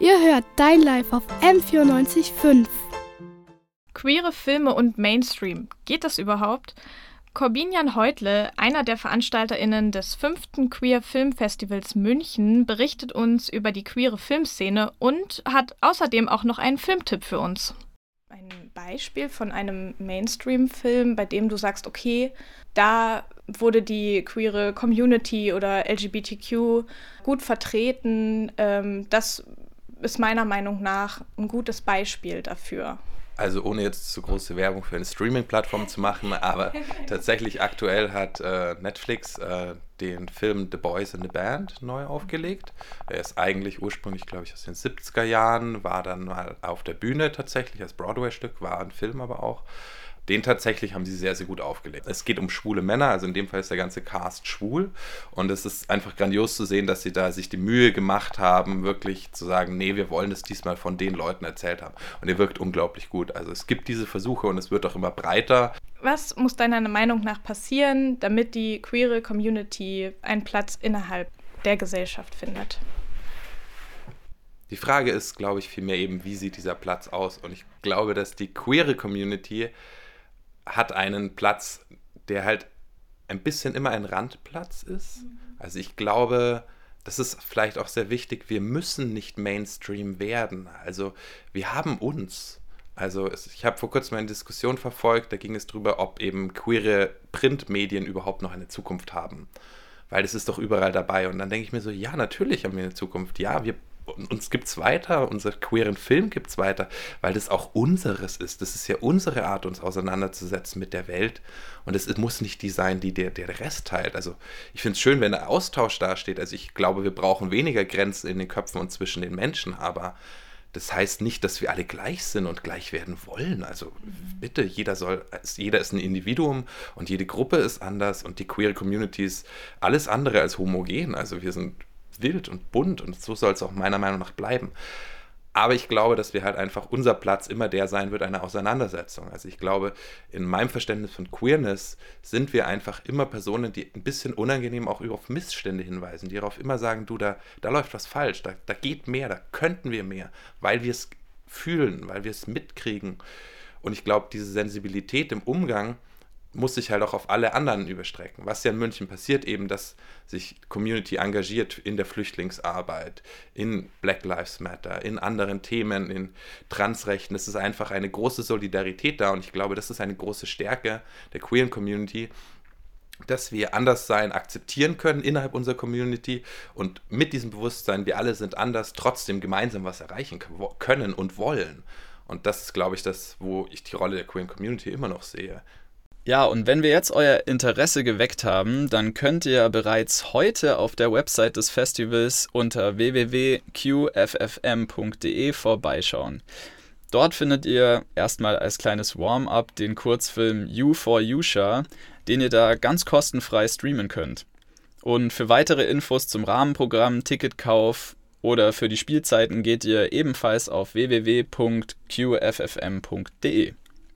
Ihr hört Dein Life auf M94.5. Queere Filme und Mainstream. Geht das überhaupt? Corbinian Heutle, einer der VeranstalterInnen des fünften Queer Film Festivals München, berichtet uns über die queere Filmszene und hat außerdem auch noch einen Filmtipp für uns. Ein Beispiel von einem Mainstream-Film, bei dem du sagst, okay, da wurde die queere Community oder LGBTQ gut vertreten. Ähm, das ist meiner Meinung nach ein gutes Beispiel dafür. Also ohne jetzt zu große Werbung für eine Streaming-Plattform zu machen, aber tatsächlich aktuell hat äh, Netflix äh, den Film The Boys in the Band neu aufgelegt. Er ist eigentlich ursprünglich, glaube ich, aus den 70er Jahren, war dann mal auf der Bühne tatsächlich als Broadway-Stück, war ein Film aber auch. Den tatsächlich haben sie sehr, sehr gut aufgelegt. Es geht um schwule Männer, also in dem Fall ist der ganze Cast schwul. Und es ist einfach grandios zu sehen, dass sie da sich die Mühe gemacht haben, wirklich zu sagen, nee, wir wollen es diesmal von den Leuten erzählt haben. Und er wirkt unglaublich gut. Also es gibt diese Versuche und es wird auch immer breiter. Was muss deiner Meinung nach passieren, damit die queere Community einen Platz innerhalb der Gesellschaft findet? Die Frage ist, glaube ich, vielmehr eben, wie sieht dieser Platz aus? Und ich glaube, dass die queere Community hat einen Platz, der halt ein bisschen immer ein Randplatz ist. Mhm. Also ich glaube, das ist vielleicht auch sehr wichtig, wir müssen nicht Mainstream werden. Also wir haben uns. Also ich habe vor kurzem eine Diskussion verfolgt, da ging es darüber, ob eben queere Printmedien überhaupt noch eine Zukunft haben. Weil es ist doch überall dabei. Und dann denke ich mir so, ja, natürlich haben wir eine Zukunft. Ja, wir uns gibt es weiter, unser queeren Film gibt es weiter, weil das auch unseres ist. Das ist ja unsere Art, uns auseinanderzusetzen mit der Welt. Und es muss nicht die sein, die der, der Rest teilt. Also ich finde es schön, wenn der Austausch dasteht. Also ich glaube, wir brauchen weniger Grenzen in den Köpfen und zwischen den Menschen, aber das heißt nicht, dass wir alle gleich sind und gleich werden wollen. Also bitte, jeder soll, jeder ist ein Individuum und jede Gruppe ist anders und die queere Community ist alles andere als homogen. Also wir sind wild und bunt und so soll es auch meiner Meinung nach bleiben. Aber ich glaube, dass wir halt einfach unser Platz immer der sein wird, eine Auseinandersetzung. Also ich glaube, in meinem Verständnis von Queerness sind wir einfach immer Personen, die ein bisschen unangenehm auch auf Missstände hinweisen, die darauf immer sagen, du, da, da läuft was falsch, da, da geht mehr, da könnten wir mehr, weil wir es fühlen, weil wir es mitkriegen. Und ich glaube, diese Sensibilität im Umgang, muss sich halt auch auf alle anderen überstrecken. Was ja in München passiert, eben, dass sich Community engagiert in der Flüchtlingsarbeit, in Black Lives Matter, in anderen Themen, in Transrechten. Es ist einfach eine große Solidarität da und ich glaube, das ist eine große Stärke der queeren Community, dass wir Anderssein akzeptieren können innerhalb unserer Community und mit diesem Bewusstsein, wir alle sind anders, trotzdem gemeinsam was erreichen können und wollen. Und das ist, glaube ich, das, wo ich die Rolle der queeren Community immer noch sehe. Ja, und wenn wir jetzt euer Interesse geweckt haben, dann könnt ihr bereits heute auf der Website des Festivals unter www.qffm.de vorbeischauen. Dort findet ihr erstmal als kleines Warm-up den Kurzfilm You for Yusha, den ihr da ganz kostenfrei streamen könnt. Und für weitere Infos zum Rahmenprogramm, Ticketkauf oder für die Spielzeiten geht ihr ebenfalls auf www.qffm.de.